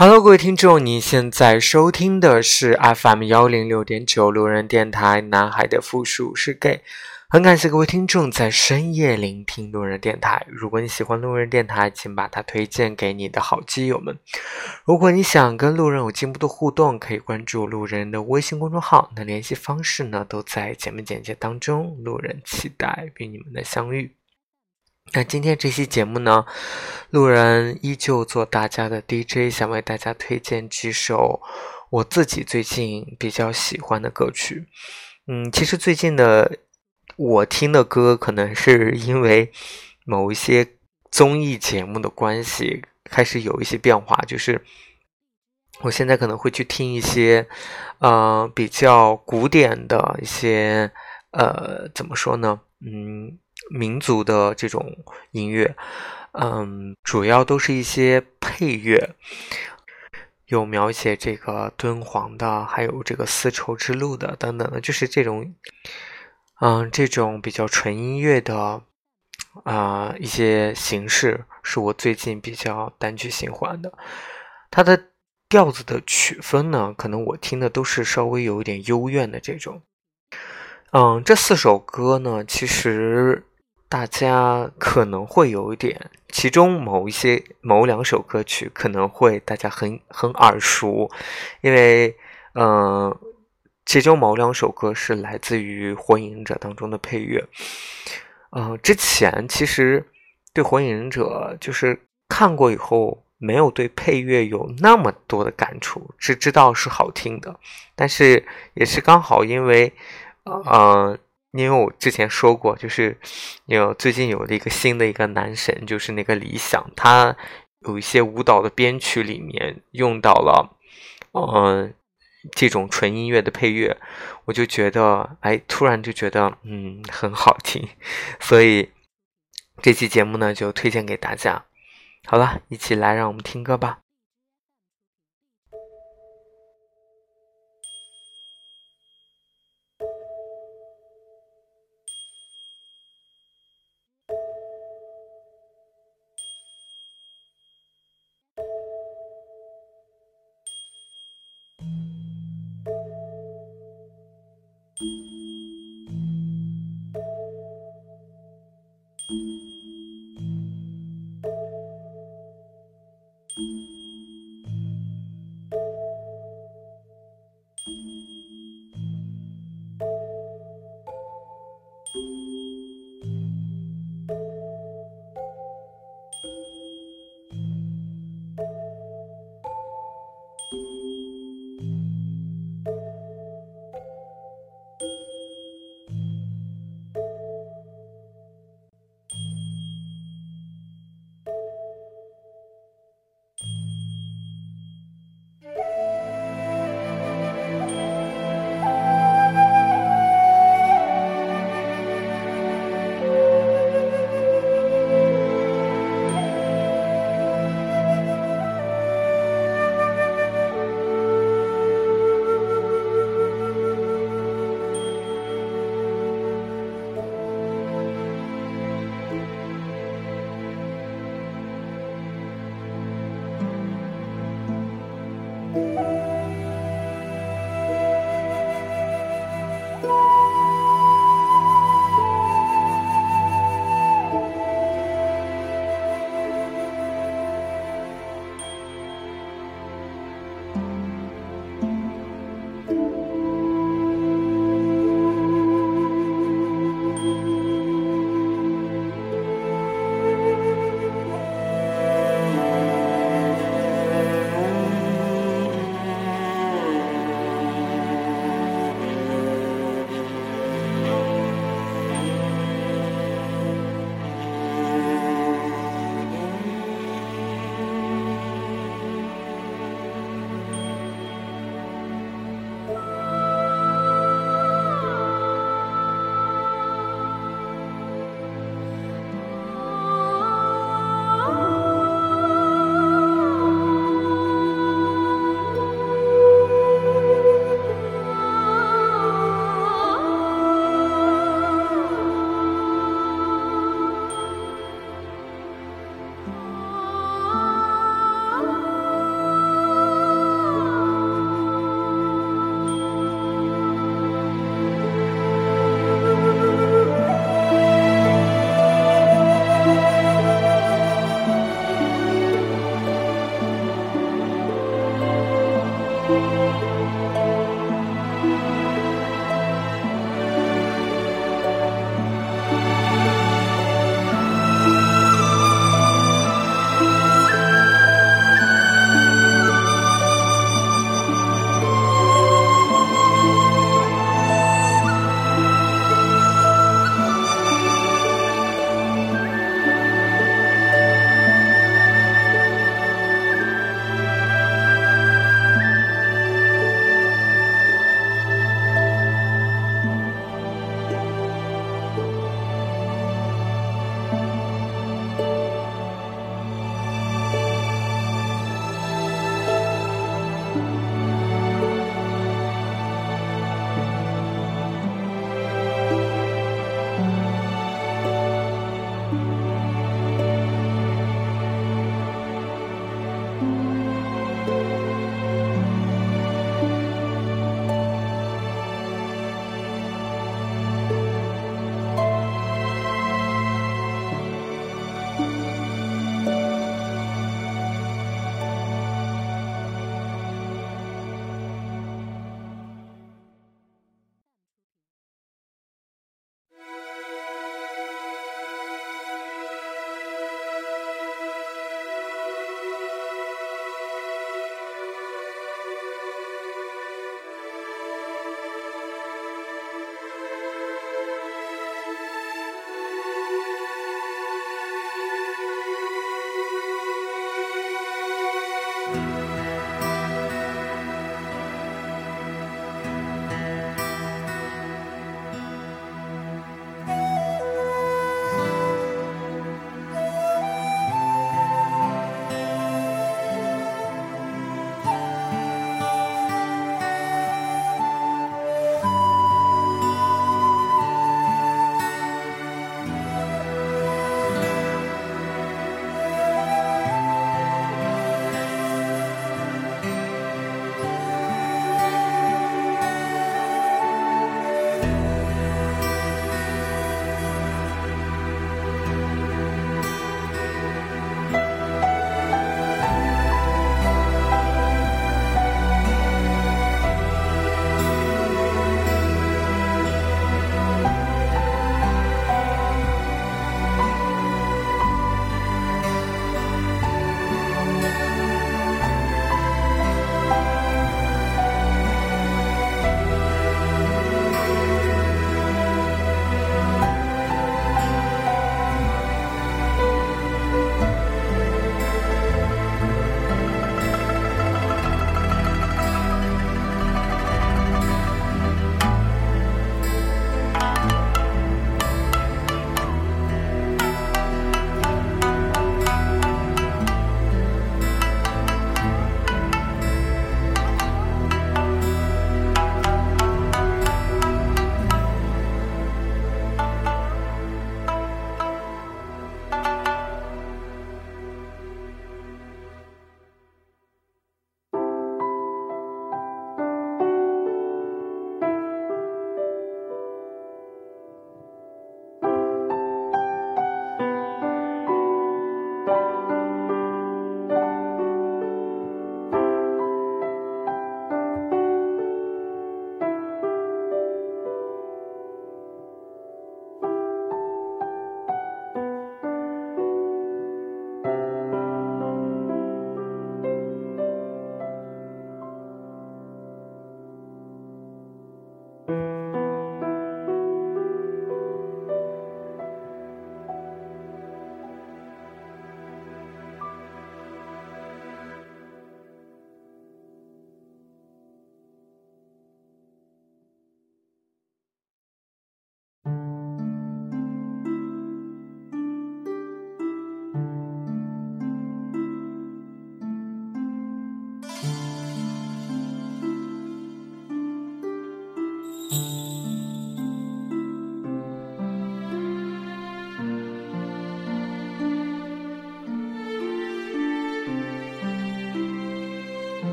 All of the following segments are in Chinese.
Hello，各位听众，你现在收听的是 FM 幺零六点九路人电台。男孩的复数是 gay，很感谢各位听众在深夜聆听路人电台。如果你喜欢路人电台，请把它推荐给你的好基友们。如果你想跟路人有进一步的互动，可以关注路人的微信公众号，那联系方式呢都在节目简介当中。路人期待与你们的相遇。那今天这期节目呢，路人依旧做大家的 DJ，想为大家推荐几首我自己最近比较喜欢的歌曲。嗯，其实最近的我听的歌，可能是因为某一些综艺节目的关系，开始有一些变化。就是我现在可能会去听一些，呃，比较古典的一些，呃，怎么说呢？嗯。民族的这种音乐，嗯，主要都是一些配乐，有描写这个敦煌的，还有这个丝绸之路的等等的，就是这种，嗯，这种比较纯音乐的，啊，一些形式是我最近比较单曲循环的。它的调子的曲风呢，可能我听的都是稍微有一点幽怨的这种。嗯，这四首歌呢，其实。大家可能会有一点，其中某一些某两首歌曲可能会大家很很耳熟，因为嗯，其中某两首歌是来自于《火影忍者》当中的配乐。嗯，之前其实对《火影忍者》就是看过以后，没有对配乐有那么多的感触，只知道是好听的，但是也是刚好因为嗯。因为我之前说过，就是有最近有了一个新的一个男神，就是那个理想，他有一些舞蹈的编曲里面用到了，嗯，这种纯音乐的配乐，我就觉得，哎，突然就觉得，嗯，很好听，所以这期节目呢就推荐给大家。好了，一起来让我们听歌吧。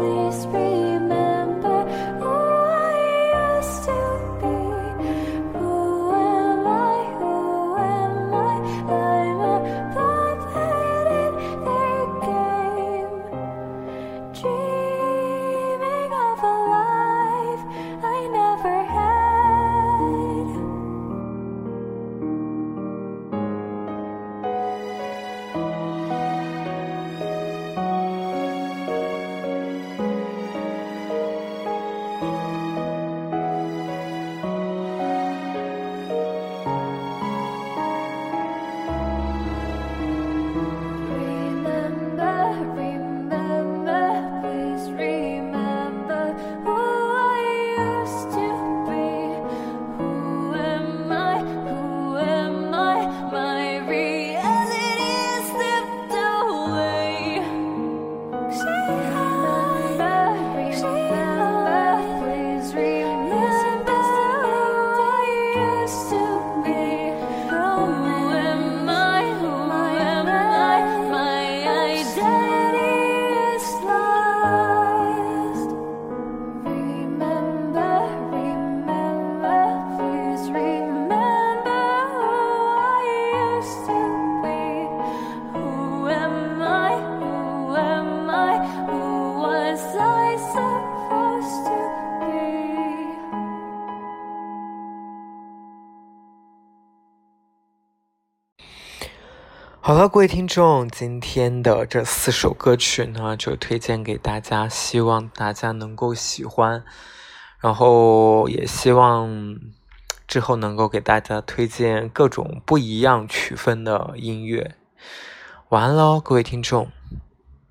whisper 好了，各位听众，今天的这四首歌曲呢，就推荐给大家，希望大家能够喜欢，然后也希望之后能够给大家推荐各种不一样曲风的音乐。晚安喽，各位听众。